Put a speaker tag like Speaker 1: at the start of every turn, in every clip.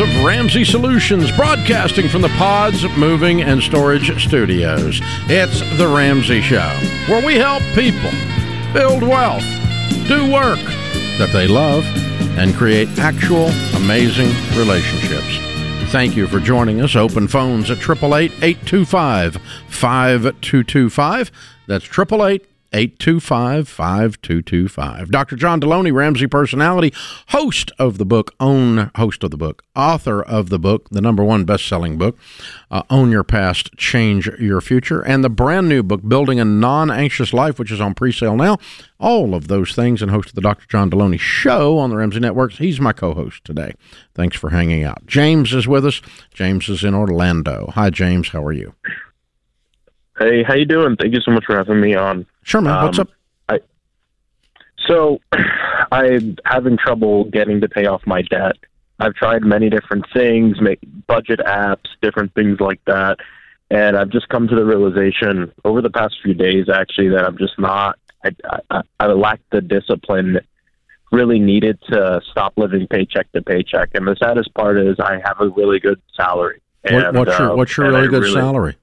Speaker 1: Of Ramsey Solutions, broadcasting from the Pods Moving and Storage Studios. It's The Ramsey Show, where we help people build wealth, do work that they love, and create actual amazing relationships. Thank you for joining us. Open phones at 888 825 5225. That's 888 825 5225. Dr. John Delony, Ramsey personality, host of the book, own host of the book, author of the book, the number one best selling book, uh, Own Your Past, Change Your Future, and the brand new book, Building a Non Anxious Life, which is on pre sale now. All of those things, and host of the Dr. John Delony Show on the Ramsey Networks. He's my co host today. Thanks for hanging out. James is with us. James is in Orlando. Hi, James. How are you?
Speaker 2: Hey, how you doing? Thank you so much for having me on.
Speaker 1: Sure, man. What's
Speaker 2: Um,
Speaker 1: up?
Speaker 2: I so I'm having trouble getting to pay off my debt. I've tried many different things, make budget apps, different things like that, and I've just come to the realization over the past few days, actually, that I'm just not. I, I, I lack the discipline really needed to stop living paycheck to paycheck. And the saddest part is, I have a really good salary.
Speaker 1: What,
Speaker 2: And,
Speaker 1: what's your what's your really good salary?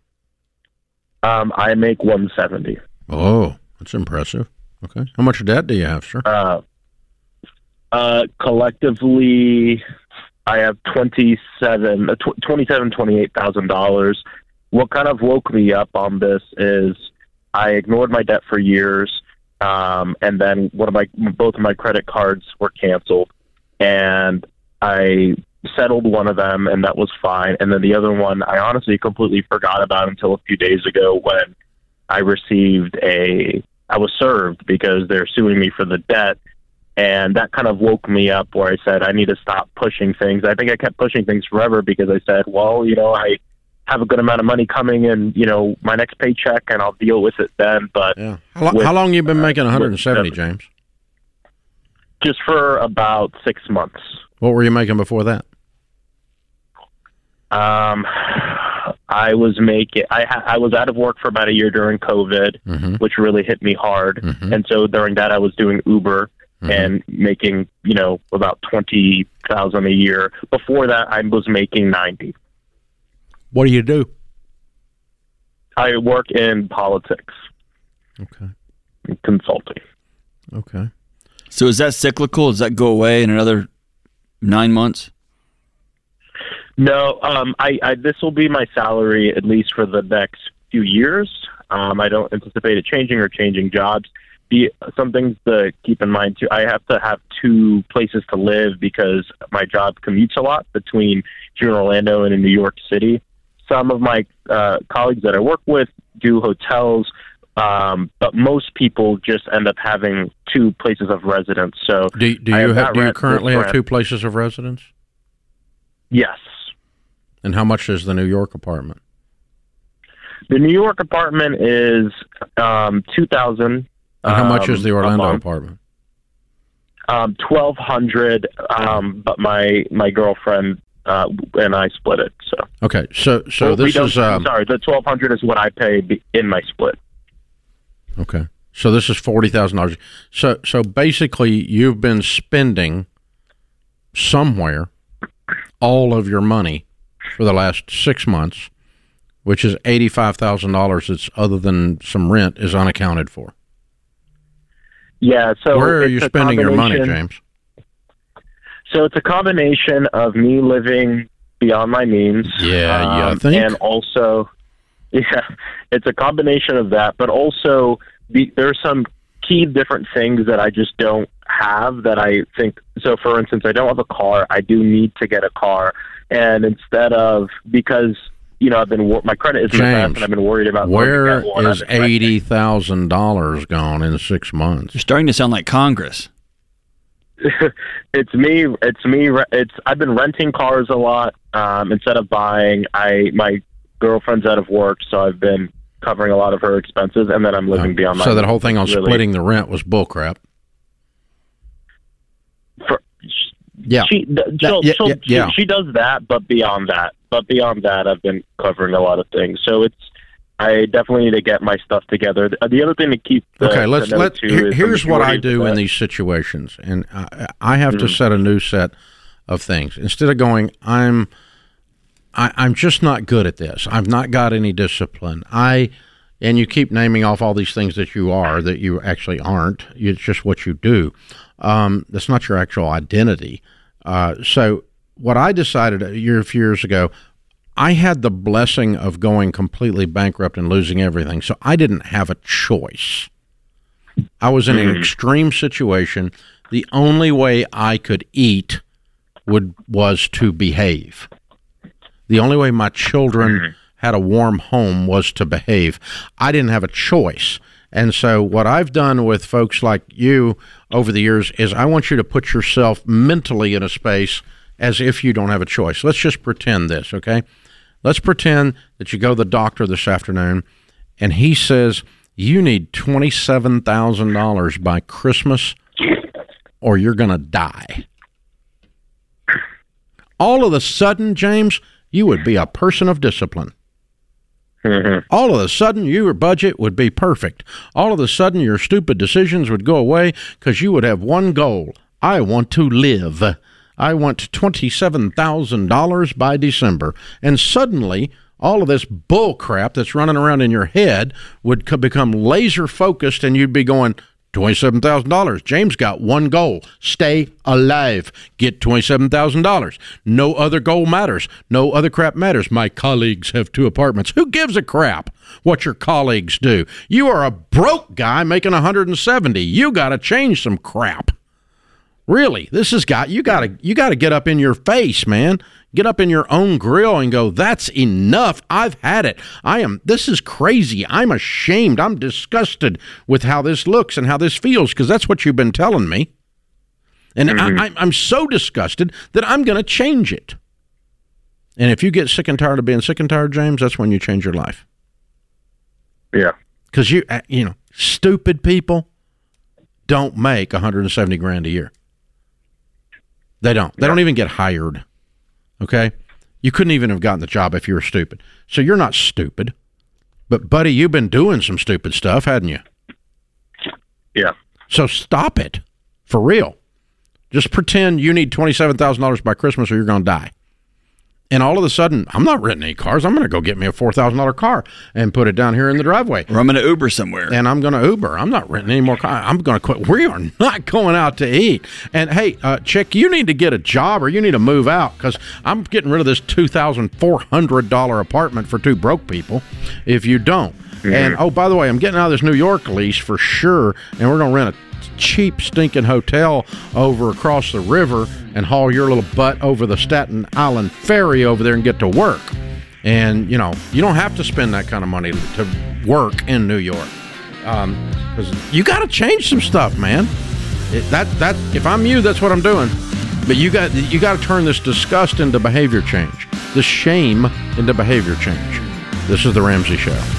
Speaker 2: Um, I make 170.
Speaker 1: Oh, that's impressive. Okay. How much debt do you have, sir?
Speaker 2: Uh, uh, collectively, I have twenty-seven, uh, tw- twenty-seven, twenty-eight thousand dollars. What kind of woke me up on this is I ignored my debt for years, um, and then one of my both of my credit cards were canceled, and I settled one of them, and that was fine. And then the other one, I honestly completely forgot about until a few days ago when I received a I was served because they're suing me for the debt. And that kind of woke me up where I said, I need to stop pushing things. I think I kept pushing things forever because I said, well, you know, I have a good amount of money coming in, you know, my next paycheck and I'll deal with it then. But
Speaker 1: Yeah. How, lo-
Speaker 2: with,
Speaker 1: how long you been
Speaker 2: uh,
Speaker 1: making 170,
Speaker 2: with-
Speaker 1: James?
Speaker 2: just for about six months.
Speaker 1: What were you making before that?
Speaker 2: Um, I was making, I, I was out of work for about a year during COVID,
Speaker 1: Mm-hmm.
Speaker 2: which really hit me hard.
Speaker 1: Mhm.
Speaker 2: And so during that, I was doing Uber.
Speaker 1: Mhm.
Speaker 2: and making you know about twenty thousand a year. Before that, I was making ninety.
Speaker 1: What do you do?
Speaker 2: I work in politics
Speaker 1: Okay.
Speaker 2: consulting.
Speaker 1: Okay.
Speaker 3: So is that cyclical? Does that go away in another nine months?
Speaker 2: No, um, I, I this will be my salary at least for the next few years. Um, I don't anticipate it changing or changing jobs. The some things to keep in mind too. I have to have two places to live because my job commutes a lot between here in Orlando and in New York City. Some of my uh, colleagues that I work with do hotels, um, but most people just end up having two places of residence. So
Speaker 1: Do, do you
Speaker 2: have
Speaker 1: have do you currently have two places of residence?
Speaker 2: yes,
Speaker 1: And how much is the New York apartment?
Speaker 2: The New York apartment is um, two thousand.
Speaker 1: And how much is the Orlando
Speaker 2: Um,
Speaker 1: apartment?
Speaker 2: Um, twelve hundred. Um, but my my girlfriend uh, and I split it. So
Speaker 1: Okay. So so
Speaker 2: Well,
Speaker 1: this is um,
Speaker 2: sorry. The twelve hundred is what I pay in my split.
Speaker 1: okay. So this is forty thousand dollars. So so basically, you've been spending somewhere all of your money for the last six months, which is eighty five thousand dollars. That's other than some rent is unaccounted for.
Speaker 2: Yeah. So
Speaker 1: Where are you spending your money, James?
Speaker 2: So it's a combination of me living beyond my means.
Speaker 1: Yeah,
Speaker 2: um,
Speaker 1: think?
Speaker 2: and also, yeah, it's a combination of that, but also the, are some key different things that I just don't have that I think. So, for instance, I don't have a car. I do need to get a car, and instead of because you know I've been my credit is in the
Speaker 1: James,
Speaker 2: and I've been worried about going to
Speaker 1: Where
Speaker 2: get one.
Speaker 1: is
Speaker 2: I've been renting.
Speaker 1: eighty thousand dollars gone in six months?
Speaker 3: You're starting to sound like Congress.
Speaker 2: it's me. It's me. re- It's I've been renting cars a lot um, instead of buying. I my girlfriend's out of work, so I've been covering a lot of her expenses, and then I'm living beyond my.
Speaker 1: Uh, so that whole thing on
Speaker 2: really-
Speaker 1: splitting the rent was bullcrap.
Speaker 2: For,
Speaker 1: Yeah.
Speaker 2: she she'll,
Speaker 1: yeah,
Speaker 2: she'll,
Speaker 1: yeah, yeah.
Speaker 2: She, she does that, but beyond that, but beyond that, I've been covering a lot of things. So it's. I definitely need to get my stuff together. The, the other thing to keep. The,
Speaker 1: okay, let's
Speaker 2: to
Speaker 1: let. here- here's what I do
Speaker 2: of
Speaker 1: in these situations, and I, I have to
Speaker 2: Mhm.
Speaker 1: set a new set of things instead of going, I'm, I, I'm just not good at this. I've not got any discipline. I, and you keep naming off all these things that you are that you actually aren't. It's just what you do. Um, that's not your actual identity. Uh, so what I decided a year, a few years ago, I had the blessing of going completely bankrupt and losing everything. So I didn't have a choice. I was in an extreme situation. The only way I could eat would was to behave. The only way my children had a warm home was to behave. I didn't have a choice. And so, what I've done with folks like you over the years is I want you to put yourself mentally in a space as if you don't have a choice. Let's just pretend this, okay? Let's pretend that you go to the doctor this afternoon and he says, You need $27,000 by Christmas or you're going to die. All of a sudden, James, you would be a person of discipline. Mm-hmm. All of a sudden, your budget would be perfect. All of a sudden, your stupid decisions would go away because you would have one goal I want to live. I want $27,000 by December. And suddenly, all of this bull crap that's running around in your head would co- become laser focused, and you'd be going, $27,000. James got one goal stay alive. Get $27,000. No other goal matters. No other crap matters. My colleagues have two apartments. Who gives a crap what your colleagues do? You are a broke guy making 170. You got to change some crap. Really, this has got you got to you got to get up in your face, man. Get up in your own grill and go, "That's enough. I've had it. I am this is crazy. I'm ashamed. I'm disgusted with how this looks and how this feels because that's what you've been telling me." And I, I, I'm so disgusted that I'm going to change it. And if you get sick and tired of being sick and tired, James, that's when you change your life.
Speaker 2: Yeah.
Speaker 1: Because you, uh, you know, stupid people don't make 170 grand a year. They don't. They don't even get hired. Okay, you couldn't even have gotten the job if you were stupid. So you're not stupid, but buddy, you've been doing some stupid stuff, hadn't you?
Speaker 2: Yeah.
Speaker 1: So stop it, for real. Just pretend you need twenty-seven thousand dollars by Christmas, or you're going to die. And all of a sudden, I'm not renting any cars. I'm going to go get me a four thousand dollar car and put it down here in the driveway.
Speaker 3: Or I'm going to Uber somewhere.
Speaker 1: and I'm going to Uber. I'm not renting any more cars. I'm going to quit. We are not going out to eat. And hey, uh, Chick, you need to get a job or you need to move out because I'm getting rid of this two thousand four hundred dollar apartment for two broke people. If you don't, and oh, by the way, I'm getting out of this New York lease for sure, and we're going to rent a cheap stinking hotel over across the river and haul your little butt over the Staten Island ferry over there and get to work. And you know, you don't have to spend that kind of money to work in New York um, because you got to change some stuff, man. It, that that if I'm you, that's what I'm doing. But you got you got to turn this disgust into behavior change, this shame into behavior change. This is the Ramsey Show.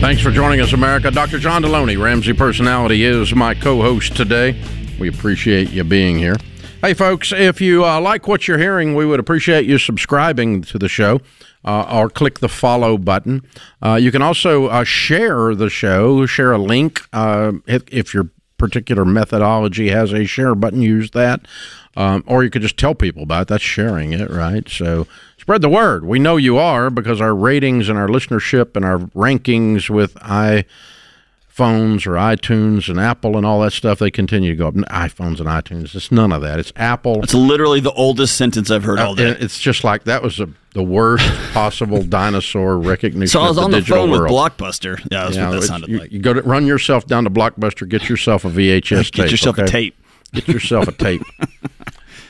Speaker 1: Thanks for joining us, America. Dr. John Delony, Ramsey Personality, is my co host today. We appreciate you being here. Hey, folks, if you uh, like what you're hearing, we would appreciate you subscribing to the show uh, or click the follow button. Uh, you can also uh, share the show, share a link. Uh, if, if your particular methodology has a share button, use that. Um, or you could just tell people about it. That's sharing it, right? So spread the word. We know you are because our ratings and our listenership and our rankings with iPhones or iTunes and Apple and all that stuff, they continue to go up. iPhones and iTunes, it's none of that. It's Apple.
Speaker 3: It's literally the oldest sentence I've heard all day.
Speaker 1: It's just like that was a, the worst possible dinosaur recognition.
Speaker 3: So I was
Speaker 1: of
Speaker 3: on the phone
Speaker 1: world.
Speaker 3: with Blockbuster. Yeah, that's
Speaker 1: You know,
Speaker 3: what that sounded
Speaker 1: you,
Speaker 3: like.
Speaker 1: you go to run yourself down to Blockbuster, get yourself a VHS tape.
Speaker 3: Get yourself a tape.
Speaker 1: Get yourself a tape.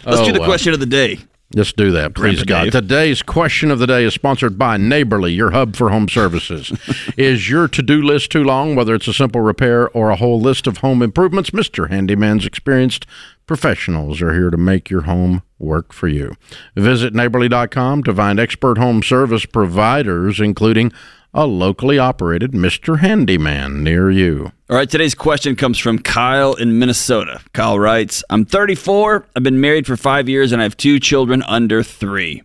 Speaker 3: Let's
Speaker 1: Oh,
Speaker 3: do the oh,
Speaker 1: well.
Speaker 3: question of the day.
Speaker 1: Let's do that, please,
Speaker 3: Grandpa
Speaker 1: God.
Speaker 3: Dave.
Speaker 1: Today's question of the day is sponsored by Neighborly, your hub for home services. is your to do list too long, whether it's a simple repair or a whole list of home improvements? Mr. Handyman's experienced professionals are here to make your home work for you. Visit neighborly.com to find expert home service providers, including a locally operated Mr. Handyman near you.
Speaker 3: All right, today's question comes from Kyle in Minnesota. Kyle writes I'm 34, I've been married for five years, and I have two children under three.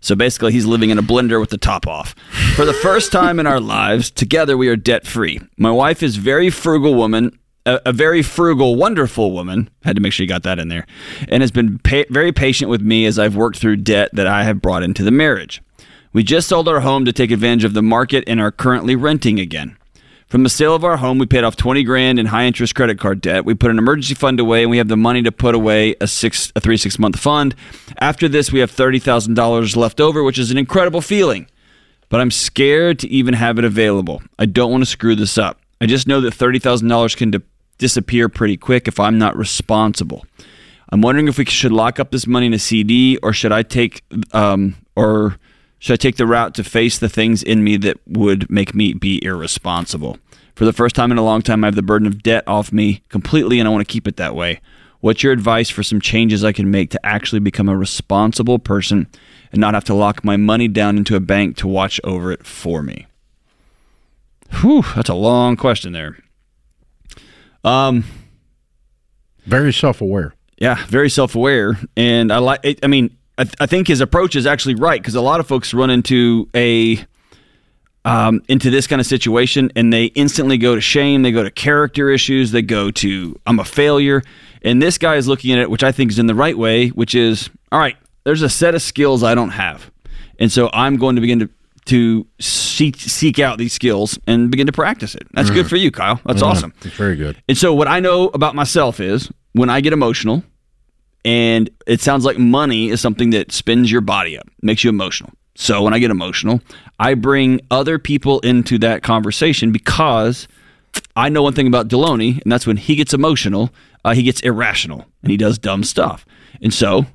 Speaker 3: So basically, he's living in a blender with the top off. For the first time in our lives, together we are debt free. My wife is very frugal woman, a, very frugal, wonderful woman. Had to make sure you got that in there, and has been pa- very patient with me as I've worked through debt that I have brought into the marriage. We just sold our home to take advantage of the market and are currently renting again. From the sale of our home, we paid off 20 grand in high interest credit card debt. We put an emergency fund away and we have the money to put away a six a 3 6 month fund. After this, we have $30,000 left over, which is an incredible feeling. But I'm scared to even have it available. I don't want to screw this up. I just know that $30,000 can di- disappear pretty quick if I'm not responsible. I'm wondering if we should lock up this money in a CD or should I take um, or should I take the route to face the things in me that would make me be irresponsible? For the first time in a long time, I have the burden of debt off me completely, and I want to keep it that way. What's your advice for some changes I can make to actually become a responsible person and not have to lock my money down into a bank to watch over it for me? Whew, that's a long question there. Um,
Speaker 1: Very self aware.
Speaker 3: yeah, very self-aware, and I like. I mean, I, th- I think his approach is actually right because a lot of folks run into a um, into this kind of situation and they instantly go to shame, they go to character issues, they go to I'm a failure, and this guy is looking at it, which I think is in the right way, which is all right. There's a set of skills I don't have, and so I'm going to begin to to seek seek out these skills and begin to practice it. That's good for you, Kyle. That's awesome.
Speaker 1: It's very good.
Speaker 3: And so what I know about myself is when I get emotional, and it sounds like money is something that spins your body up, makes you emotional. So when I get emotional, I bring other people into that conversation because I know one thing about Delony, and that's when he gets emotional, uh, he gets irrational and he does dumb stuff. And so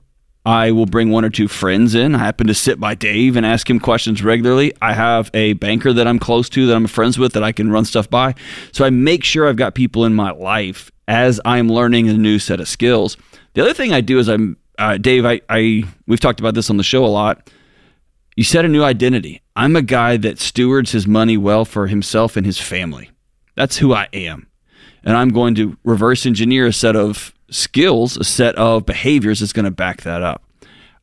Speaker 3: I will bring one or two friends in. I happen to sit by Dave and ask him questions regularly. I have a banker that I'm close to that I'm friends with that I can run stuff by. So I make sure I've got people in my life as I'm learning a new set of skills. The other thing I do is I'm uh, Dave. I, I we've talked about this on the show a lot. You set a new identity. I'm a guy that stewards his money well for himself and his family. That's who I am. And I'm going to reverse engineer a set of skills, a set of behaviors that's going to back that up.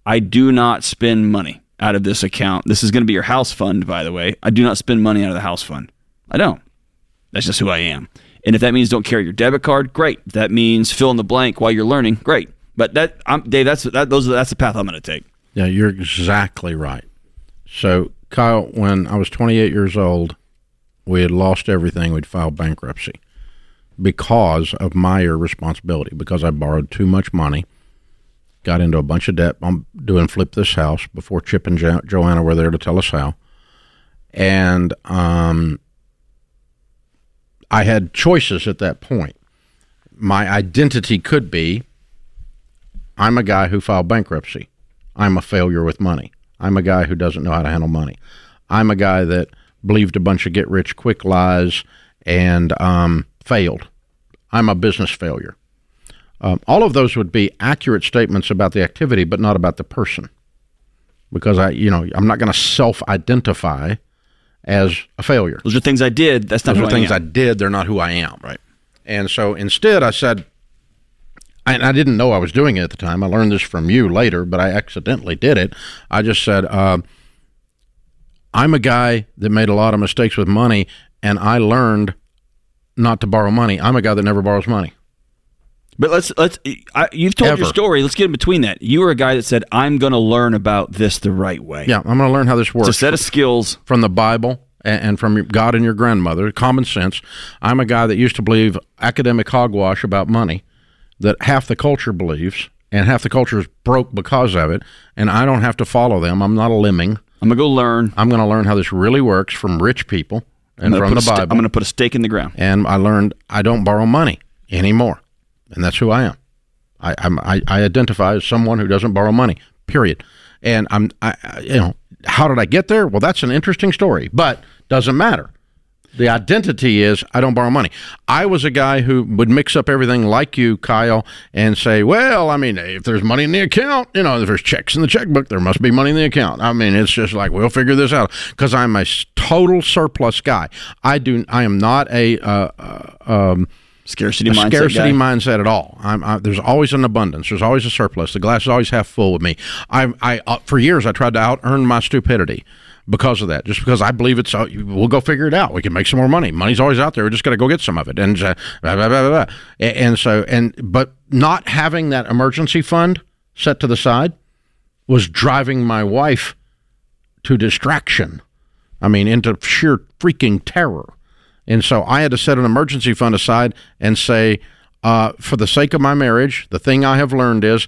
Speaker 3: I do not spend money out of this account. This is going to be your house fund, by the way. I do not spend money out of the house fund. I don't. That's just who I am. And if that means don't carry your debit card, great. If that means fill in the blank while you're learning, great. But that, I'm, Dave, that's that, those that's the path I'm going to take.
Speaker 1: Yeah, you're exactly right. So, Kyle, when I was 28 years old, we had lost everything. We'd filed bankruptcy because of my irresponsibility, because I borrowed too much money, got into a bunch of debt. I'm doing Flip This House before Chip and jo- Joanna were there to tell us how. And um, I had choices at that point. My identity could be I'm a guy who filed bankruptcy. I'm a failure with money. I'm a guy who doesn't know how to handle money. I'm a guy that believed a bunch of get rich quick lies and um, failed. I'm a business failure. Um, all of those would be accurate statements about the activity, but not about the person, because I, you know, I'm not going to self-identify as a failure.
Speaker 3: Those are things I did. That's not
Speaker 1: Those are things
Speaker 3: I,
Speaker 1: I did. They're not who I am. Right. And so instead, I said, and I didn't know I was doing it at the time. I learned this from you later, but I accidentally did it. I just said, uh, I'm a guy that made a lot of mistakes with money, and I learned not to borrow money. I'm a guy that never borrows money.
Speaker 3: But let's let's. I, you've told your story. Let's get in between that. You were a guy that said, "I'm going to learn about this the right way."
Speaker 1: Yeah, I'm going to learn how this
Speaker 3: It's a set of skills.
Speaker 1: from the Bible and, from God and your grandmother. Common sense. I'm a guy that used to believe academic hogwash about money that half the culture believes, and half the culture is broke because of it. And I don't have to follow them. I'm not a lemming.
Speaker 3: I'm gonna go learn.
Speaker 1: I'm going to learn how this really works from rich people and from the Bible.
Speaker 3: I'm gonna put a stake in the ground.
Speaker 1: and I learned I don't borrow money anymore, and that's who I am. I, I'm, I, I identify as someone who doesn't borrow money. period. And I'm, I, I, you know, how did I get there? Well, that's an interesting story, but doesn't matter. The identity is I don't borrow money. I was a guy who would mix up everything like you, Kyle, and say, well, I mean, if there's money in the account, you know, if there's checks in the checkbook, there must be money in the account. I mean, it's just like we'll figure this out because I'm a total surplus guy. I do. I am not a. Uh, uh, um,
Speaker 3: Scarcity mindset.
Speaker 1: scarcity
Speaker 3: guy.
Speaker 1: mindset at all. I'm, I, there's always an abundance. There's always a surplus. The glass is always half full with me. I, I uh, for years I tried to out earn my stupidity because of that. Just because I believe it's, uh, we'll go figure it out. We can make some more money. Money's always out there. We just got to go get some of it. And uh, blah, blah, blah, blah, blah. And, and so and but not having that emergency fund set to the side was driving my wife to distraction. I mean, into sheer freaking terror. And so I had to set an emergency fund aside and say, uh, for the sake of my marriage, the thing I have learned is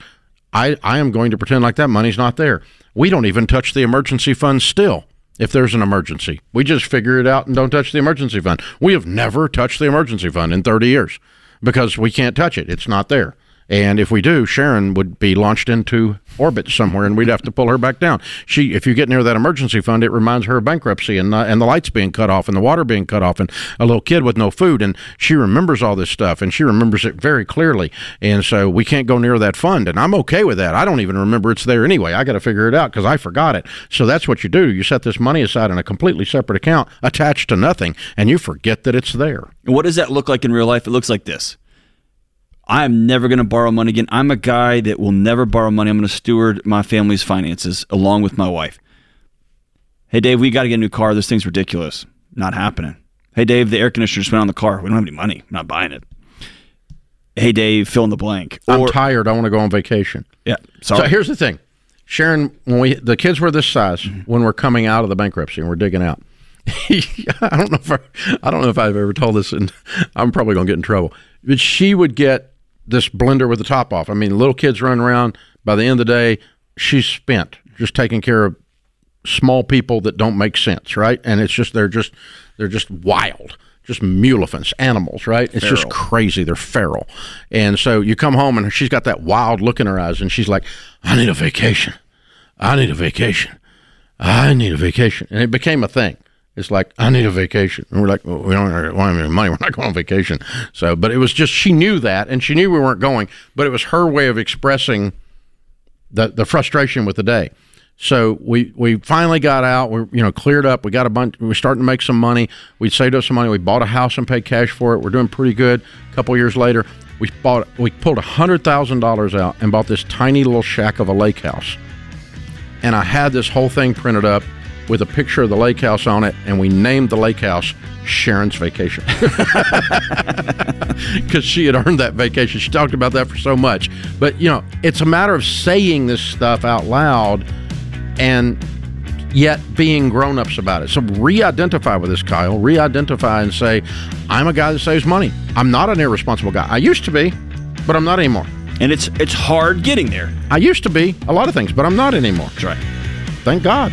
Speaker 1: I, I am going to pretend like that money's not there. We don't even touch the emergency fund still if there's an emergency. We just figure it out and don't touch the emergency fund. We have never touched the emergency fund in 30 years because we can't touch it. It's not there. And if we do, Sharon would be launched into orbit somewhere, and we'd have to pull her back down. She, if you get near that emergency fund, it reminds her of bankruptcy and uh, and the lights being cut off and the water being cut off and a little kid with no food. And she remembers all this stuff, and she remembers it very clearly. And so we can't go near that fund, and I'm okay with that. I don't even remember it's there anyway. I got to figure it out because I forgot it. So that's what you do. You set this money aside in a completely separate account attached to nothing, and you forget that it's there.
Speaker 3: What does that look like in real life? It looks like this. I am never going to borrow money again. I'm a guy that will never borrow money. I'm going to steward my family's finances along with my wife. Hey, Dave, we got to get a new car. This thing's ridiculous. Not happening. Hey, Dave, the air conditioner just went on the car. We don't have any money. I'm not buying it. Hey, Dave, fill in the blank.
Speaker 1: I'm tired. I want to go on vacation.
Speaker 3: yeah, sorry.
Speaker 1: So here's the thing, Sharon. When we the kids were this size mm-hmm. when we're coming out of the bankruptcy and we're digging out. I don't know if I, I don't know if I've ever told this, and I'm probably gonna get in trouble. But she would get this blender with the top off. I mean, little kids running around. By the end of the day, she's spent just taking care of small people that don't make sense, right? And it's just they're just they're just wild, just mulephants, animals, right? It's just crazy. They're feral, and so you come home and she's got that wild look in her eyes, and she's like, "I need a vacation. I need a vacation. I need a vacation," and it became a thing. It's like I need a vacation, and we're like, well, we don't have any money. We're not going on vacation. So, but it was just she knew that, and she knew we weren't going. But it was her way of expressing the the frustration with the day. So we we finally got out. We you know cleared up. We got a bunch. We were starting to make some money. We saved up some money. We bought a house and paid cash for it. We're doing pretty good. A couple years later, we bought we pulled a hundred thousand dollars out and bought this tiny little shack of a lake house. And I had this whole thing printed up with a picture of the lake house on it, and we named the lake house Sharon's Vacation because she had earned that vacation. She talked about that for so much. But, you know, it's a matter of saying this stuff out loud and yet being grown ups about it. So re identify with this, Kyle. Re identify and say, I'm a guy that saves money. I'm not an irresponsible guy. I used to be, but I'm not anymore.
Speaker 3: and it's it's hard getting there.
Speaker 1: I used to be a lot of things, but I'm not anymore.
Speaker 3: That's right.
Speaker 1: Thank God.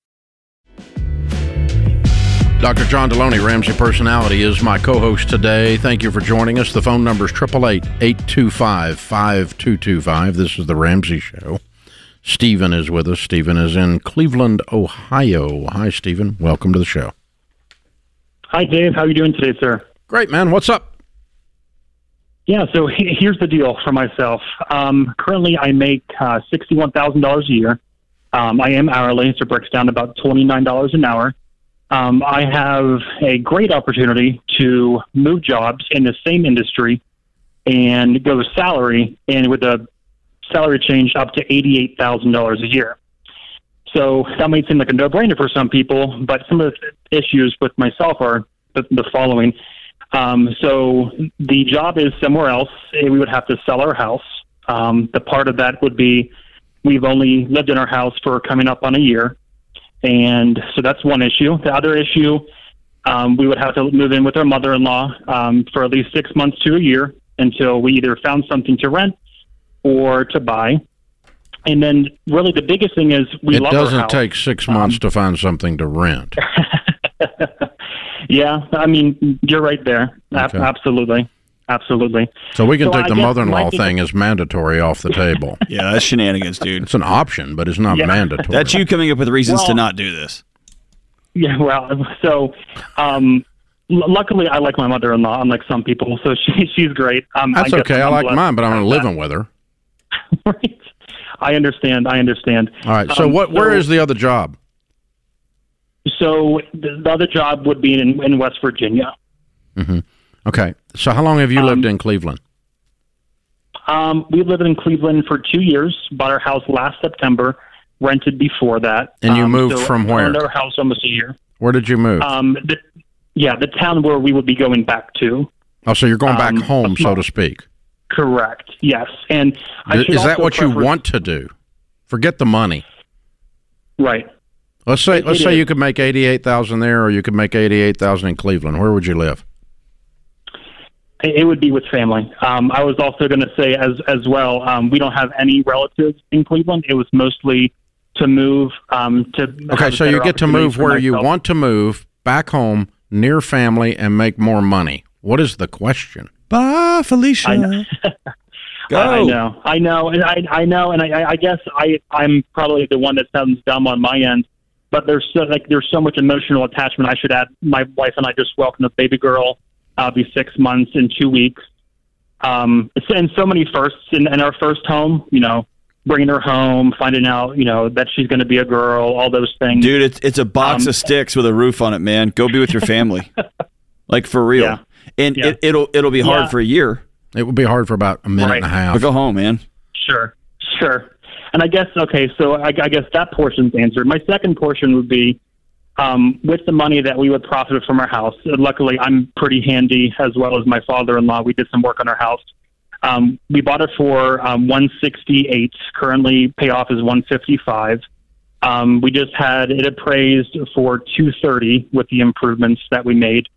Speaker 1: Dr. John Delony, Ramsey Personality, is my co host today. Thank you for joining us. The phone number is 888 825 5225. This is The Ramsey Show. Stephen is with us. Stephen is in Cleveland, Ohio. Hi, Stephen. Welcome to the show.
Speaker 4: Hi, Dave. How are you doing today, sir?
Speaker 1: Great, man. What's up?
Speaker 4: Yeah, so here's the deal for myself. Um, currently, I make uh, sixty-one thousand dollars a year. Um, I am hourly, so it breaks down to about twenty-nine dollars an hour. Um, I have a great opportunity to move jobs in the same industry and go to salary, and with a salary change up to eighty-eight thousand dollars a year. So that might seem like a no-brainer for some people, but some of the issues with myself are the, the following. Um, so the job is somewhere else. We would have to sell our house. Um, the part of that would be we've only lived in our house for coming up on a year, and so that's one issue. The other issue, um, we would have to move in with our mother-in-law um, for at least six months to a year until we either found something to rent or to buy. And then, really, the biggest thing is we
Speaker 1: it
Speaker 4: love our
Speaker 1: doesn't take six months to find something to rent.
Speaker 4: yeah, I mean, you're right there.
Speaker 1: Okay.
Speaker 4: Absolutely, absolutely.
Speaker 1: So we can
Speaker 4: So
Speaker 1: take
Speaker 4: I
Speaker 1: the mother-in-law thing as mandatory off the table.
Speaker 3: Yeah, that's shenanigans, dude.
Speaker 1: It's an option, but it's not
Speaker 4: Yeah.
Speaker 1: mandatory.
Speaker 3: That's you coming up with reasons to not do this.
Speaker 4: Yeah, well, so um, l- luckily I like my mother-in-law, unlike some people. So she she's great. Um,
Speaker 1: That's
Speaker 4: I
Speaker 1: okay. I like mine, but I'm
Speaker 4: to
Speaker 1: going to
Speaker 4: have
Speaker 1: living with her.
Speaker 4: Right. I understand. I understand.
Speaker 1: All right. So
Speaker 4: Um,
Speaker 1: what? Where
Speaker 4: so-
Speaker 1: is the other job?
Speaker 4: So the, the other job would be in, in West Virginia.
Speaker 1: Okay. So how long have you
Speaker 4: Um,
Speaker 1: lived in Cleveland?
Speaker 4: Um, we lived in Cleveland for two years. Bought our house last September. Rented before that.
Speaker 1: And you
Speaker 4: Um,
Speaker 1: moved
Speaker 4: so
Speaker 1: from where?
Speaker 4: Our house almost a year.
Speaker 1: Where did you move?
Speaker 4: Um, the, yeah, the town where we would be going back to.
Speaker 1: oh, so you're going back
Speaker 4: um,
Speaker 1: home, so to speak.
Speaker 4: Correct. Yes, and I
Speaker 1: Is that what you want to do? Forget the money.
Speaker 4: Right.
Speaker 1: Let's say
Speaker 4: It-
Speaker 1: let's
Speaker 4: it
Speaker 1: say
Speaker 4: is.
Speaker 1: you could make eighty eight thousand there, or you could make eighty eight thousand in Cleveland. Where would you live?
Speaker 4: It it would be with family. Um, I was also going to say as as well. Um, we don't have any relatives in Cleveland. It was mostly to move um, to.
Speaker 1: Okay, so you get to move
Speaker 4: for
Speaker 1: where you want to move, back home, near family, and make more money. What is the question?
Speaker 3: Bye, Felicia.
Speaker 4: I know.
Speaker 3: Go.
Speaker 4: I know, I know, and I, I know, and I, I guess I, I'm probably the one that sounds dumb on my end, but there's so, like there's so much emotional attachment. I should add. My wife and I just welcomed a baby girl. I'll be six months in two weeks. Um, and so many firsts in, in our first home. You know, bringing her home, finding out, you know, that she's going to be a girl, all those things.
Speaker 3: Dude, it's it's a box
Speaker 4: Um,
Speaker 3: of sticks with a roof on it, man. Go be with your family. like for real.
Speaker 4: Yeah.
Speaker 3: And
Speaker 4: Yeah.
Speaker 3: it, it'll it'll be hard
Speaker 4: Yeah.
Speaker 3: for a year.
Speaker 1: It will be hard for about a minute
Speaker 4: Right.
Speaker 1: and a
Speaker 3: But
Speaker 1: half.
Speaker 3: go home, man.
Speaker 4: Sure, sure. And I guess okay, so I, I guess that portion's answered. My second portion would be um, with the money that we would profit from our house. Luckily, I'm pretty handy as well as my father-in-law. We did some work on our house. Um, we bought it for um, 168. Currently, payoff is 155. Um, we just had it appraised for 230 with the improvements that we made.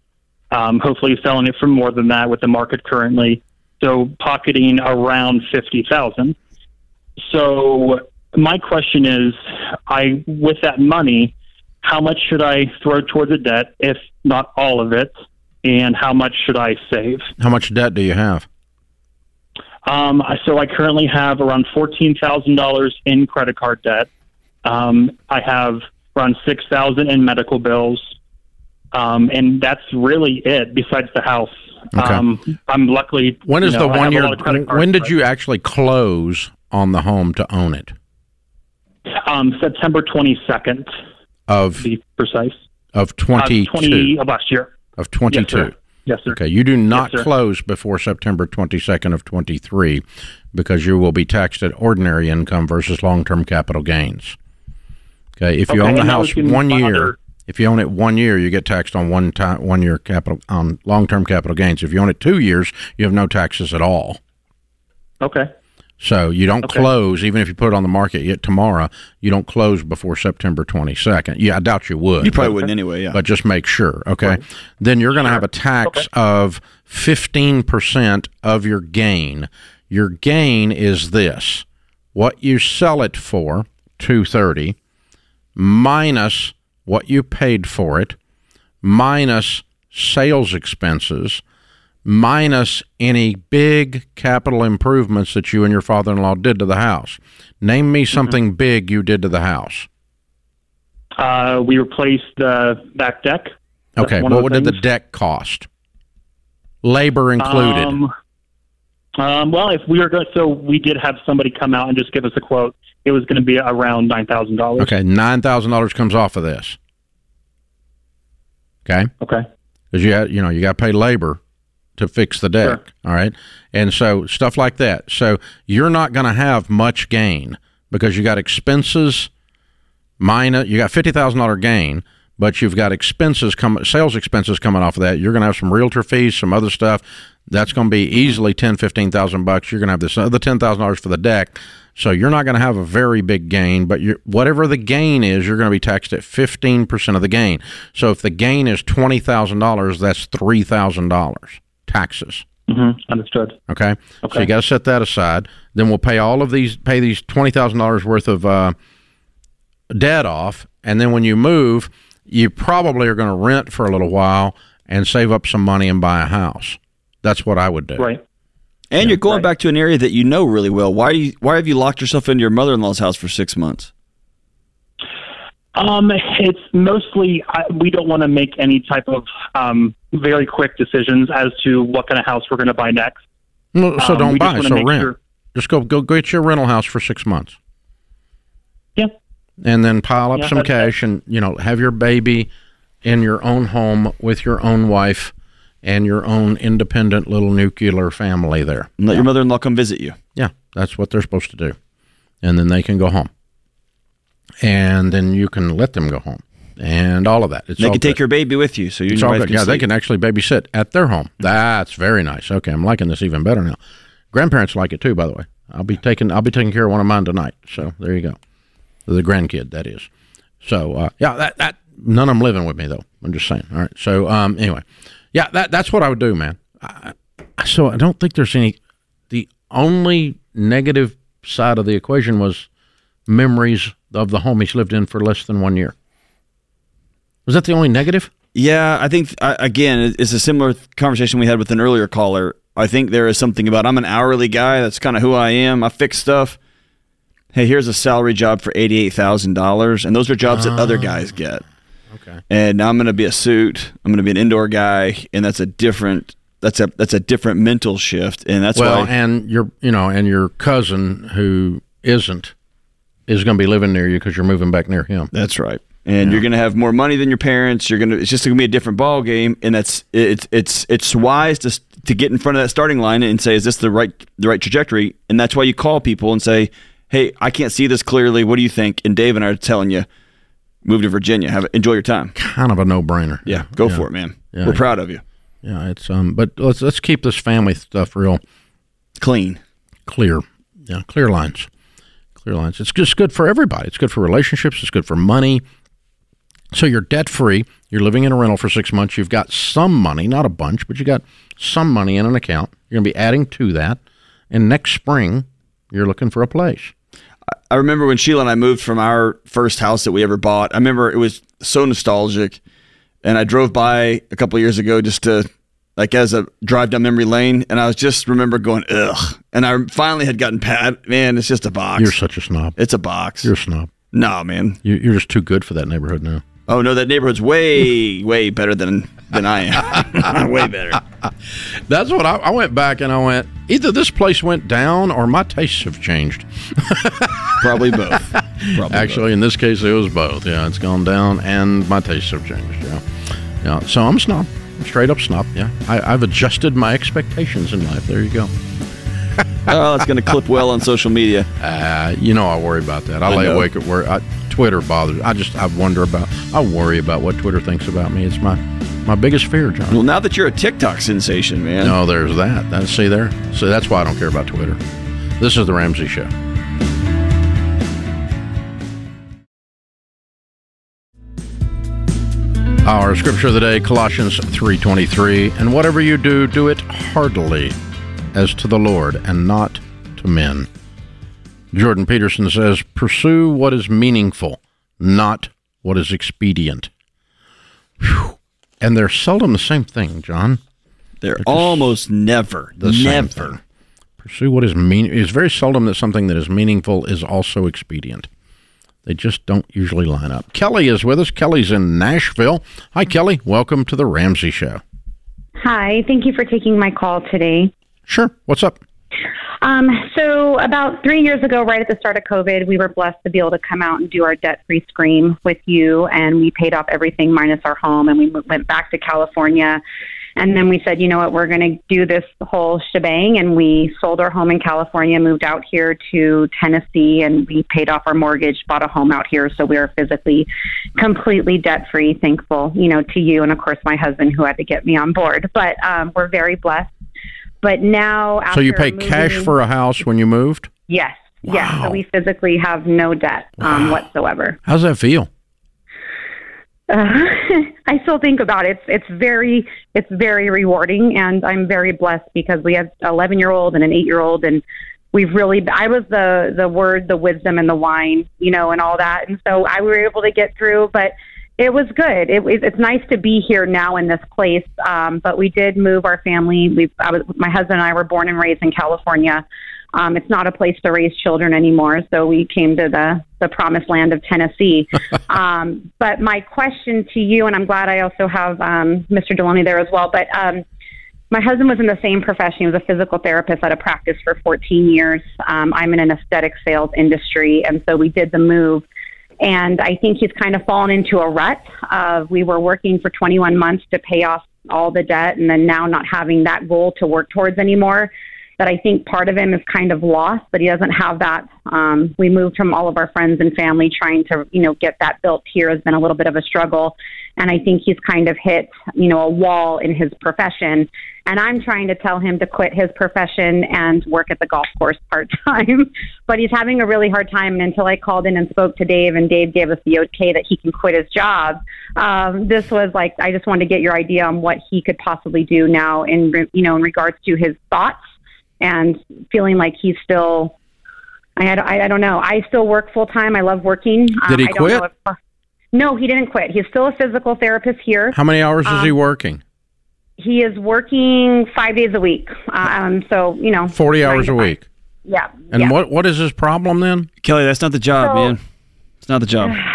Speaker 4: Um, hopefully, selling it for more than that with the market currently. So pocketing around fifty thousand. So my question is, I with that money, how much should I throw toward the debt, if not all of it, and how much should I save?
Speaker 1: How much debt do you have?
Speaker 4: Um, so I currently have around fourteen thousand dollars in credit card debt. Um, I have around six thousand in medical bills, um, and that's really it. Besides the house,
Speaker 1: Okay.
Speaker 4: um, I'm luckily.
Speaker 1: When is
Speaker 4: you
Speaker 1: the
Speaker 4: know, I
Speaker 1: one year?
Speaker 4: lot of credit cards,
Speaker 1: When did you actually close on the home to own it?
Speaker 4: Um, September twenty second,
Speaker 1: Of
Speaker 4: be precise.
Speaker 1: of
Speaker 4: Uh,
Speaker 1: twenty
Speaker 4: Twenty
Speaker 1: two
Speaker 4: of last year.
Speaker 1: of twenty
Speaker 4: Yes, sir. Yes, sir.
Speaker 1: Okay, you do not
Speaker 4: Yes,
Speaker 1: close before September 22nd of 23 because you will be taxed at ordinary income versus long-term capital gains. Okay, if you
Speaker 4: Okay,
Speaker 1: own the house
Speaker 4: was gonna be
Speaker 1: one year,
Speaker 4: other-
Speaker 1: if you own it one year, you get taxed on one time one year capital on long-term capital gains. If you own it 2 years, you have no taxes at all.
Speaker 4: Okay.
Speaker 1: So you don't
Speaker 4: Okay.
Speaker 1: close even if you put it on the market yet tomorrow, you don't close before September 22nd. Yeah, I doubt you would.
Speaker 3: You probably
Speaker 1: but-
Speaker 3: wouldn't anyway, yeah.
Speaker 1: but just make sure, okay? Then you're going to have a tax
Speaker 4: Okay.
Speaker 1: of 15% of your gain. Your gain is this. What you sell it for, 230 minus what you paid for it minus sales expenses minus any big capital improvements that you and your father-in-law did to the house. Name me something big you did to the house.
Speaker 4: Uh, we replaced the back deck. That's
Speaker 1: Okay, what did the deck cost? Labor included.
Speaker 4: Um, Um, well, if we were going, to, so we did have somebody come out and just give us a quote. It was going to be around nine thousand dollars.
Speaker 1: Okay, nine thousand dollars comes off of this. Okay,
Speaker 4: Okay.
Speaker 1: because you got, you know you got to pay labor to fix the deck.
Speaker 4: Sure.
Speaker 1: All right, and so stuff like that. So you're not going to have much gain because you got expenses minus you got fifty thousand dollar gain, but you've got expenses come sales expenses coming off of that. You're going to have some realtor fees, some other stuff. That's going to be easily ten, fifteen thousand bucks. You're going to have this other ten thousand dollars for the deck. So you're not going to have a very big gain, but you're, whatever the gain is, you're going to be taxed at fifteen percent of the gain. So if the gain is twenty thousand dollars, that's three thousand dollars taxes.
Speaker 4: Mm-hmm. Understood.
Speaker 1: Okay.
Speaker 4: okay.
Speaker 1: So you got to set that aside. Then we'll pay all of these, pay these twenty thousand dollars worth of uh, debt off, and then when you move, you probably are going to rent for a little while and save up some money and buy a house. That's what I would do.
Speaker 4: Right.
Speaker 3: And you're going
Speaker 4: right.
Speaker 3: back to an area that you know really well. Why you, why have you locked yourself into your mother-in-law's house for six months?
Speaker 4: Um, it's mostly I, we don't want to make any type of um, very quick decisions as to what kind of house we're going to buy next.
Speaker 1: No, so
Speaker 4: Um,
Speaker 1: don't buy. So rent.
Speaker 4: sure-
Speaker 1: Just go go get your rental house for six months,
Speaker 4: Yeah.
Speaker 1: and then pile up
Speaker 4: Yeah,
Speaker 1: some
Speaker 4: that's-
Speaker 1: cash, and you know have your baby in your own home with your own wife and your own independent little nuclear family there.
Speaker 3: And let your mother-in-law come visit you.
Speaker 1: Yeah, that's what they're supposed to do. And then they can go home. And then you can let them go home. And all of that. It's
Speaker 3: They can take your baby with you, so you and
Speaker 1: It's
Speaker 3: your
Speaker 1: all
Speaker 3: wife
Speaker 1: good.
Speaker 3: can
Speaker 1: Yeah, they can actually babysit at their home. That's very nice. Okay, I'm liking this even better now. Grandparents like it too, by the way. I'll be taking I'll be taking care of one of mine tonight. So there you go. The grandkid, that is. So uh, yeah, that that none of them living with me though. I'm just saying. All right. So um, anyway, yeah, that that's what I would do, man. I, so I don't think there's any. The only negative side of the equation was memories of the home he's lived in for less than one year. Was that the only negative?
Speaker 3: Yeah, I think uh, again, it's a similar conversation we had with an earlier caller. I think there is something about I'm an hourly guy. That's kind of who I am. I fix stuff. Hey, here's a salary job for eighty-eight thousand dollars, and those are jobs that other ah, guys get.
Speaker 1: Okay.
Speaker 3: And now I'm going to be a suit. I'm going to be an indoor guy, and that's a different. That's a that's a different mental shift, and that's
Speaker 1: well,
Speaker 3: why.
Speaker 1: and your you know, and your cousin who isn't is going to be living near you because you're moving back near him.
Speaker 3: That's right. And you're going to have more money than your parents. You're going to. It's just going to be a different ball game, and that's it's it's it's wise to to get in front of that starting line and say, is this the right the right trajectory? And that's why you call people and say, hey, I can't see this clearly. What do you think? And Dave and I are telling you, move to Virginia. Have enjoy your time.
Speaker 1: Kind of a no-brainer.
Speaker 3: Yeah, go for it, man.
Speaker 1: Yeah.
Speaker 3: We're proud of you.
Speaker 1: Yeah, it's um, but let's let's keep this family stuff real
Speaker 3: Clean.
Speaker 1: clear. Yeah, clear lines. Clear lines. It's just good for everybody. It's good for relationships. It's good for money. So you're debt free. You're living in a rental for six months. You've got some money, not a bunch, but you got some money in an account. You're going to be adding to that. And next spring, you're looking for a place.
Speaker 3: I remember when Sheila and I moved from our first house that we ever bought. I remember it was so nostalgic, and I drove by a couple years ago just to like as a drive down memory lane, and I was just remember going ugh, and I finally had gotten pat. Man, it's just a box.
Speaker 1: You're such a snob.
Speaker 3: it's a box.
Speaker 1: You're a snob.
Speaker 3: no, man.
Speaker 1: You- You're just too good for that neighborhood now.
Speaker 3: Oh no, that neighborhood's way way better than than I am. way better.
Speaker 1: That's what I, I went back and I went. Either this place went down or my tastes have changed.
Speaker 3: Probably both. Probably
Speaker 1: Actually, in this case, it was both. Yeah, it's gone down and my tastes have changed. Yeah, yeah. So I'm a snob, straight up snob. Yeah, I, I've adjusted my expectations in life. There you go.
Speaker 3: Oh, it's going to clip well on social media.
Speaker 1: Uh, you know, I worry about that. I,
Speaker 3: I
Speaker 1: lay
Speaker 3: know.
Speaker 1: awake at work. I, Twitter bothers. I just I wonder about. I worry about what Twitter thinks about me. It's my my biggest fear, John.
Speaker 3: Well, now that you're a TikTok sensation, man.
Speaker 1: No, there's that. that. See there. So that's why I don't care about Twitter. This is the Ramsey Show. Our scripture of the day, Colossians 3:23, and whatever you do, do it heartily, as to the Lord and not to men. Jordan Peterson says, pursue what is meaningful, not what is expedient. Whew. And they're seldom the same thing, John.
Speaker 3: They're almost never,
Speaker 1: the same
Speaker 3: never.
Speaker 1: thing. Pursue what is mean. It's very seldom that something that is meaningful is also expedient. They just don't usually line up. Kelly is with us. Kelly's in Nashville. Hi, Kelly. Welcome to the Ramsey Show.
Speaker 5: Hi, thank you for taking my call today.
Speaker 1: Sure. What's up?
Speaker 5: Um, so about three years ago, right at the start of COVID, we were blessed to be able to come out and do our debt-free scream with you, and we paid off everything minus our home, and we went back to California. And then we said, you know what, we're going to do this whole shebang. And we sold our home in California, moved out here to Tennessee, and we paid off our mortgage, bought a home out here. So we are physically completely debt free, thankful, you know, to you. And of course, my husband who had to get me on board. But um, we're very blessed but now,
Speaker 1: so you pay moving, cash for a house when you moved?
Speaker 5: Yes, wow. yes. So we physically have no debt um, wow. whatsoever.
Speaker 1: How's that feel?
Speaker 5: Uh, I still think about it. It's it's very it's very rewarding, and I'm very blessed because we have an 11 year old and an eight year old, and we've really I was the the word, the wisdom, and the wine, you know, and all that, and so I were able to get through, but it was good. It, it's nice to be here now in this place. Um, but we did move our family. We, I was, my husband and I were born and raised in California. Um, it's not a place to raise children anymore, so we came to the the promised land of Tennessee. um, but my question to you, and I'm glad I also have um, Mr. Delony there as well. But um, my husband was in the same profession. He was a physical therapist at a practice for 14 years. Um, I'm in an aesthetic sales industry, and so we did the move and I think he's kind of fallen into a rut of we were working for 21 months to pay off all the debt and then now not having that goal to work towards anymore. That I think part of him is kind of lost, but he doesn't have that. Um, we moved from all of our friends and family trying to, you know, get that built here has been a little bit of a struggle. And I think he's kind of hit, you know, a wall in his profession. And I'm trying to tell him to quit his profession and work at the golf course part time. but he's having a really hard time. And until I called in and spoke to Dave, and Dave gave us the okay that he can quit his job, um, this was like I just wanted to get your idea on what he could possibly do now in you know in regards to his thoughts and feeling like he's still. I, I, I don't know. I still work full time. I love working.
Speaker 1: Did he
Speaker 5: um,
Speaker 1: quit? If,
Speaker 5: no, he didn't quit. He's still a physical therapist here.
Speaker 1: How many hours um, is he um, working?
Speaker 5: He is working five days a week. Um, so you know,
Speaker 1: forty hours a week.
Speaker 5: Yeah.
Speaker 1: And
Speaker 5: yeah.
Speaker 1: what what is his problem then?
Speaker 3: Kelly, that's not the job, so, man. It's not the job.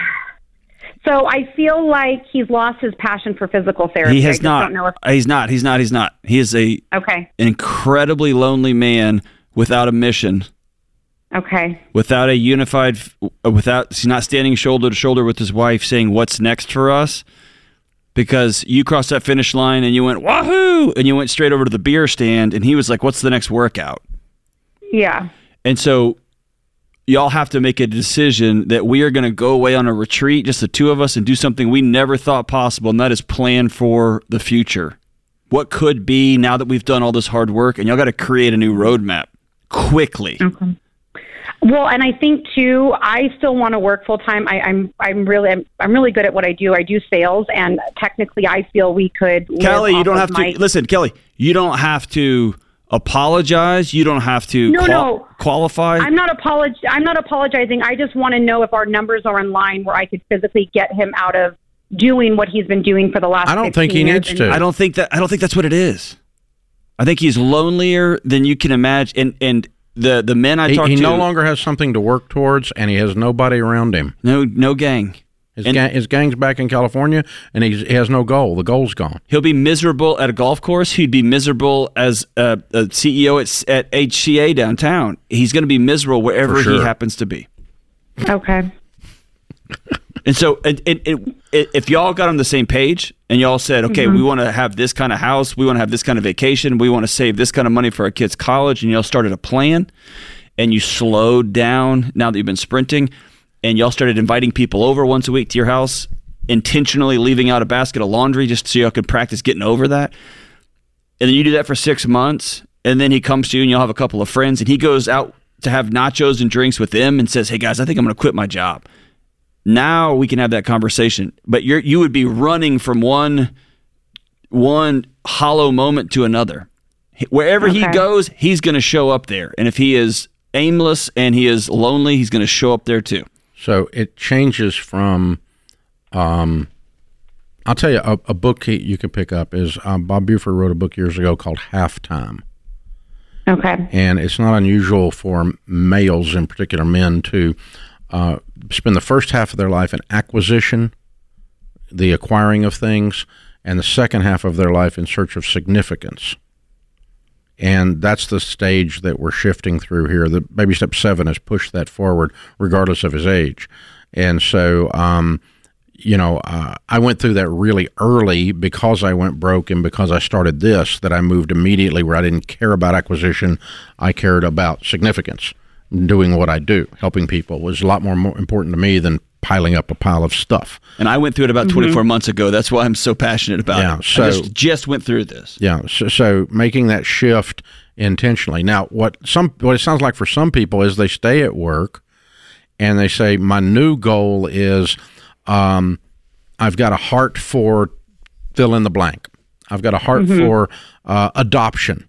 Speaker 5: So I feel like he's lost his passion for physical therapy.
Speaker 3: He has not. If- uh, he's not. He's not. He's not. He is a
Speaker 5: okay.
Speaker 3: An incredibly lonely man without a mission
Speaker 5: Okay.
Speaker 3: Without a unified, uh, without he's not standing shoulder to shoulder with his wife, saying what's next for us, because you crossed that finish line and you went wahoo, and you went straight over to the beer stand, and he was like, "What's the next workout?"
Speaker 5: Yeah.
Speaker 3: And so y'all have to make a decision that we are going to go away on a retreat, just the two of us, and do something we never thought possible, and that is plan for the future. What could be now that we've done all this hard work, and y'all got to create a new roadmap quickly.
Speaker 5: Okay. Well, and I think too, I still want to work full time. I'm, I'm really, I'm, I'm, really good at what I do. I do sales, and technically, I feel we could.
Speaker 3: Kelly, you don't have my- to listen. Kelly, you don't have to apologize. You don't have to
Speaker 5: no, qual- no.
Speaker 3: qualify.
Speaker 5: I'm not apolog- I'm not apologizing. I just want to know if our numbers are in line where I could physically get him out of doing what he's been doing for the last.
Speaker 1: I don't think he needs to.
Speaker 3: I don't think that. I don't think that's what it is. I think he's lonelier than you can imagine, and and the the men I
Speaker 1: he,
Speaker 3: talked
Speaker 1: he
Speaker 3: to,
Speaker 1: he no longer has something to work towards, and he has nobody around him.
Speaker 3: No, no gang.
Speaker 1: His, gang, his gang's back in California, and he has no goal. The goal's gone.
Speaker 3: He'll be miserable at a golf course. He'd be miserable as a, a CEO at, at HCA downtown. He's going to be miserable wherever sure. he happens to be.
Speaker 5: Okay.
Speaker 3: And so, and, and, and, if y'all got on the same page and y'all said, okay, mm-hmm. we want to have this kind of house, we want to have this kind of vacation, we want to save this kind of money for our kids' college, and y'all started a plan and you slowed down now that you've been sprinting and y'all started inviting people over once a week to your house, intentionally leaving out a basket of laundry just so y'all could practice getting over that. And then you do that for six months, and then he comes to you and you'll have a couple of friends, and he goes out to have nachos and drinks with them and says, Hey guys, I think I'm going to quit my job. Now we can have that conversation. But you're you would be running from one one hollow moment to another. Wherever okay. he goes, he's going to show up there. And if he is aimless and he is lonely, he's going to show up there too.
Speaker 1: So it changes from, um, I'll tell you, a, a book you can pick up is um, Bob Buford wrote a book years ago called Halftime.
Speaker 5: Okay.
Speaker 1: And it's not unusual for males, in particular men, to uh, spend the first half of their life in acquisition, the acquiring of things, and the second half of their life in search of significance. And that's the stage that we're shifting through here. The baby step seven has pushed that forward, regardless of his age. And so, um, you know, uh, I went through that really early because I went broke and because I started this, that I moved immediately where I didn't care about acquisition. I cared about significance. Doing what I do, helping people, was a lot more, more important to me than piling up a pile of stuff.
Speaker 3: And I went through it about 24 months ago. That's why I'm so passionate about
Speaker 1: Yeah,
Speaker 3: it.
Speaker 1: so-
Speaker 3: I just, just went through this.
Speaker 1: Yeah. So, so making that shift intentionally. Now, what some what it sounds like for some people is they stay at work and they say, "My new goal is, um, I've got a heart for fill in the blank. I've got a heart for uh, adoption."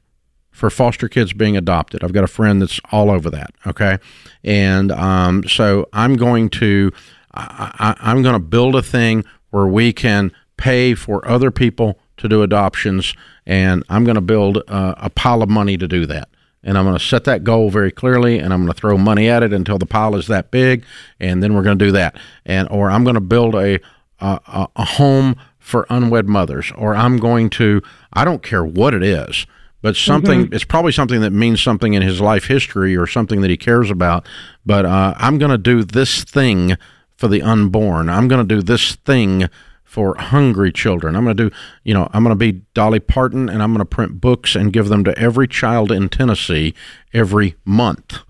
Speaker 1: For foster kids being adopted, I've got a friend that's all over that. Okay, and um, so I'm going to I, I, I'm going to build a thing where we can pay for other people to do adoptions, and I'm going to build uh, a pile of money to do that. And I'm going to set that goal very clearly, and I'm going to throw money at it until the pile is that big, and then we're going to do that. And or I'm going to build a a, a- a home for unwed mothers, or I'm going to I don't care what it is, but something it's probably something that means something in his life history or something that he cares about. But uh, I'm going to do this thing for the unborn. I'm going to do this thing for hungry children. I'm going to do, you know, I'm going to be Dolly Parton and I'm going to print books and give them to every child in Tennessee every month.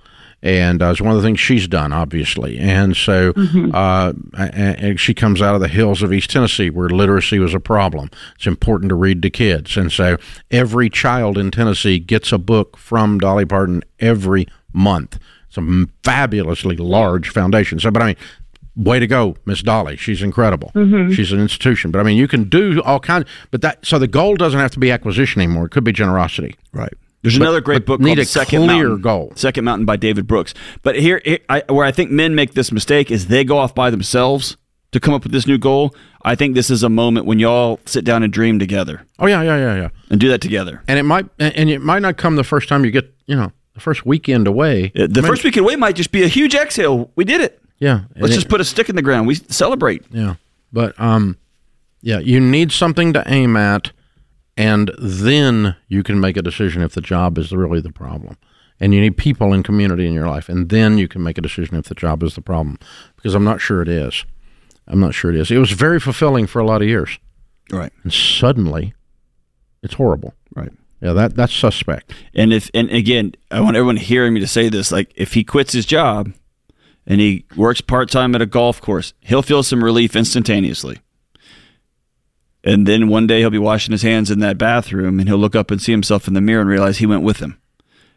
Speaker 1: And uh, it's one of the things she's done, obviously. And so uh, and, and she comes out of the hills of East Tennessee where literacy was a problem. It's important to read to kids. And so every child in Tennessee gets a book from Dolly Parton every month. It's a fabulously large foundation. So, but I mean, way to go, Miss Dolly. She's incredible. Mm-hmm. She's an institution. But I mean, you can do all kinds. But that so the goal doesn't have to be acquisition anymore. It could be generosity.
Speaker 3: Right. There's another great book
Speaker 1: need
Speaker 3: called
Speaker 1: a
Speaker 3: Second
Speaker 1: clear
Speaker 3: Mountain.
Speaker 1: goal.
Speaker 3: Second Mountain by David Brooks. But here, here I, where I think men make this mistake is they go off by themselves to come up with this new goal. I think this is a moment when y'all sit down and dream together
Speaker 1: Oh yeah, yeah, yeah, yeah.
Speaker 3: and do that together.
Speaker 1: And it might and and it might not come the first time you get you know the first weekend away.
Speaker 3: The first weekend away might just be a huge exhale. We did it.
Speaker 1: Yeah.
Speaker 3: Let's
Speaker 1: and
Speaker 3: just
Speaker 1: it-
Speaker 3: put a stick in the ground. We celebrate.
Speaker 1: yeah. But um, yeah, you need something to aim at, and then you can make a decision if the job is really the problem. And you need people and community in your life, and then you can make a decision if the job is the problem. Because I'm not sure it is. I'm not sure it is. It was very fulfilling for a lot of years,
Speaker 3: Right.
Speaker 1: and suddenly, it's horrible.
Speaker 3: Right.
Speaker 1: Yeah, that that's suspect.
Speaker 3: And if and again, I want everyone hearing me to say this: like, if he quits his job and he works part time at a golf course, he'll feel some relief instantaneously. And then one day he'll be washing his hands in that bathroom, and he'll look up and see himself in the mirror and realize he went with him.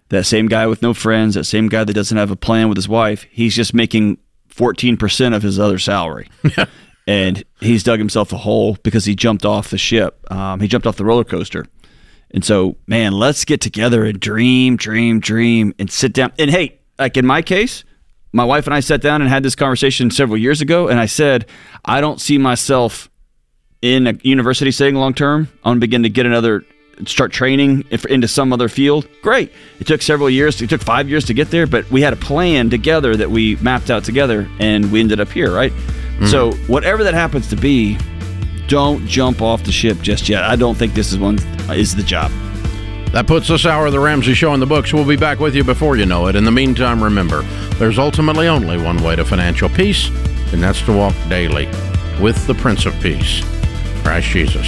Speaker 3: That same guy with no friends, that same guy that doesn't have a plan with his wife, he's just making fourteen percent of his other salary. and he's dug himself a hole because he jumped off the ship. Um, he jumped off the roller coaster. And so, man, let's get together and dream, dream, dream, and sit down. And hey, like in my case, my wife and I sat down and had this conversation several years ago. And I said, I don't see myself in a university setting long term. I'm going to begin to get another, start training if- into some other field. Great. It took several years. It took five years to get there, but we had a plan together that we mapped out together and we ended up here, right? Mm-hmm. So, whatever that happens to be, don't jump off the ship just yet. I don't think this is one is the job.
Speaker 1: That puts this hour of the Ramsey Show in the books. We'll be back with you before you know it. In the meantime, remember, there's ultimately only one way to financial peace, and that's to walk daily with the Prince of Peace, Christ Jesus.